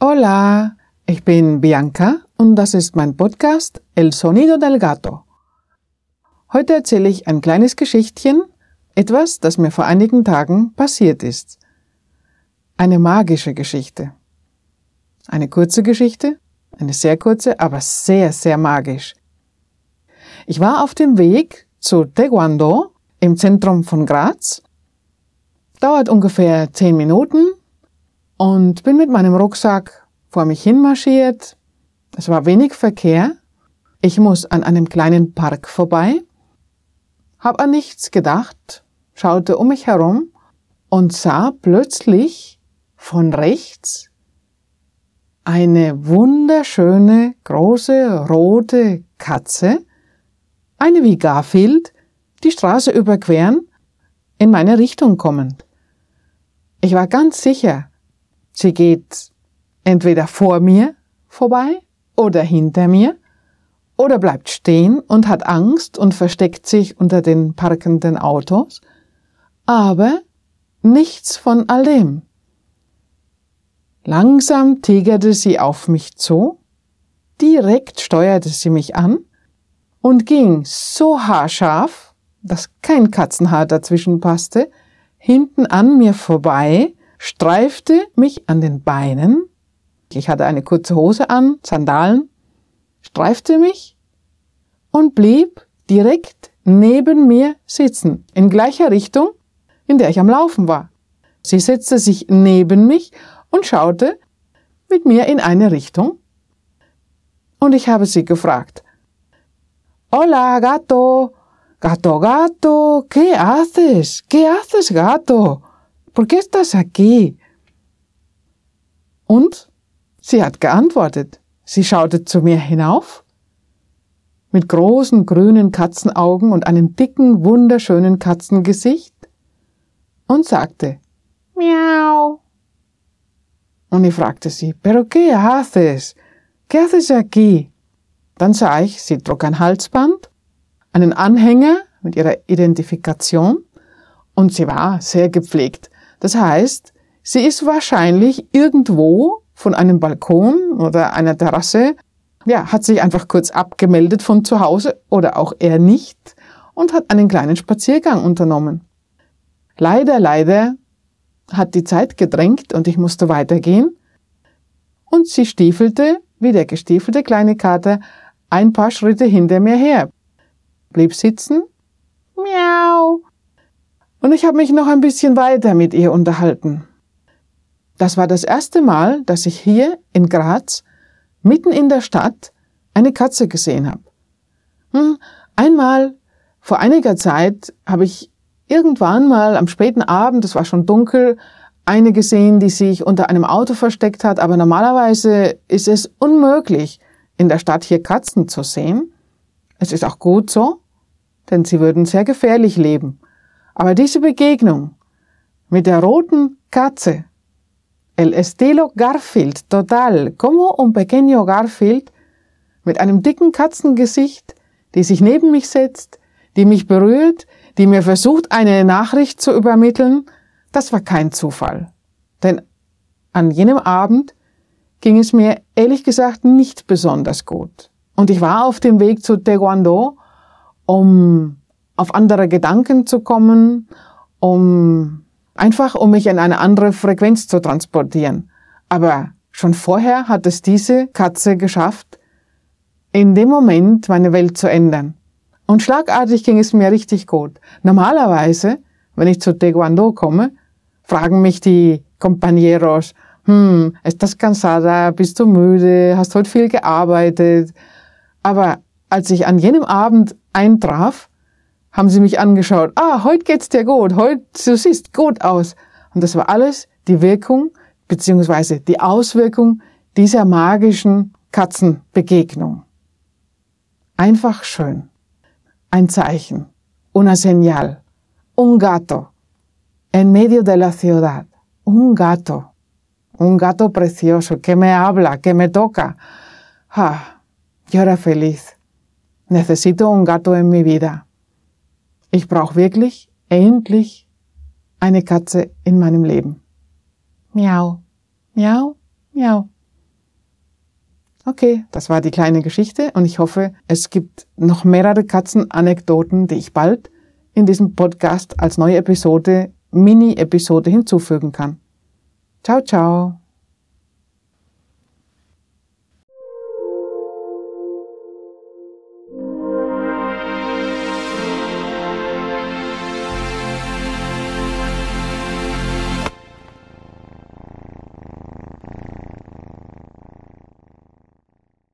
Hola, ich bin Bianca und das ist mein Podcast El Sonido del Gato. Heute erzähle ich ein kleines Geschichtchen, etwas, das mir vor einigen Tagen passiert ist. Eine magische Geschichte. Eine kurze Geschichte, eine sehr kurze, aber sehr, sehr magisch. Ich war auf dem Weg zu Teguando im Zentrum von Graz. Dauert ungefähr zehn Minuten und bin mit meinem Rucksack vor mich hinmarschiert. Es war wenig Verkehr. Ich muss an einem kleinen Park vorbei. Hab an nichts gedacht, schaute um mich herum und sah plötzlich von rechts eine wunderschöne große rote Katze, eine wie Garfield, die Straße überqueren, in meine Richtung kommend. Ich war ganz sicher, sie geht entweder vor mir vorbei oder hinter mir oder bleibt stehen und hat Angst und versteckt sich unter den parkenden Autos, aber nichts von all dem. Langsam tigerte sie auf mich zu, direkt steuerte sie mich an und ging so haarscharf, dass kein Katzenhaar dazwischen passte, hinten an mir vorbei, streifte mich an den Beinen, ich hatte eine kurze Hose an, Sandalen, streifte mich und blieb direkt neben mir sitzen, in gleicher Richtung, in der ich am Laufen war. Sie setzte sich neben mich und schaute mit mir in eine Richtung. Und ich habe sie gefragt, Hola, gato, gato, gato, ¿qué haces? ¿Qué haces, gato? ¿Por qué estás aquí? Und sie hat geantwortet. Sie schaute zu mir hinauf mit großen grünen Katzenaugen und einem dicken, wunderschönen Katzengesicht und sagte Miau. Und ich fragte sie, pero qué haces? ¿Qué haces aquí? Dann sah ich, sie trug ein Halsband, einen Anhänger mit ihrer Identifikation und sie war sehr gepflegt. Das heißt, sie ist wahrscheinlich irgendwo von einem Balkon oder einer Terrasse ja, hat sich einfach kurz abgemeldet von zu Hause oder auch er nicht und hat einen kleinen Spaziergang unternommen. Leider, leider hat die Zeit gedrängt und ich musste weitergehen und sie stiefelte, wie der gestiefelte kleine Kater, ein paar Schritte hinter mir her, blieb sitzen, miau, und ich habe mich noch ein bisschen weiter mit ihr unterhalten. Das war das erste Mal, dass ich hier in Graz mitten in der Stadt eine Katze gesehen habe. Hm, einmal vor einiger Zeit habe ich irgendwann mal am späten Abend, es war schon dunkel, eine gesehen, die sich unter einem Auto versteckt hat, aber normalerweise ist es unmöglich, in der Stadt hier Katzen zu sehen. Es ist auch gut so, denn sie würden sehr gefährlich leben. Aber diese Begegnung mit der roten Katze El estilo Garfield, total, como un pequeño Garfield mit einem dicken Katzengesicht, die sich neben mich setzt, die mich berührt, die mir versucht, eine Nachricht zu übermitteln, das war kein Zufall. Denn an jenem Abend ging es mir ehrlich gesagt nicht besonders gut. Und ich war auf dem Weg zu Taekwondo, um auf andere Gedanken zu kommen, um einfach um mich in eine andere Frequenz zu transportieren. Aber schon vorher hat es diese Katze geschafft, in dem Moment meine Welt zu ändern. Und schlagartig ging es mir richtig gut. Normalerweise, wenn ich zu Taekwondo komme, fragen mich die Compañeros, hm, estás cansada, bist du müde, hast heute viel gearbeitet. Aber als ich an jenem Abend eintraf, haben sie mich angeschaut. Ah, heute geht's dir gut. Heute, du siehst gut aus. Und das war alles die Wirkung, beziehungsweise die Auswirkung dieser magischen Katzenbegegnung. Einfach schön. Ein Zeichen. Una señal. Un gato. En medio de la ciudad. Un gato. Un gato precioso que me habla, que me toca. Ah, yo era feliz. Necesito un gato en mi vida. Ich brauche wirklich endlich eine Katze in meinem Leben. Miau, miau, miau. Okay, das war die kleine Geschichte und ich hoffe, es gibt noch mehrere Katzenanekdoten, die ich bald in diesem Podcast als neue Episode, Mini-Episode hinzufügen kann. Ciao, ciao.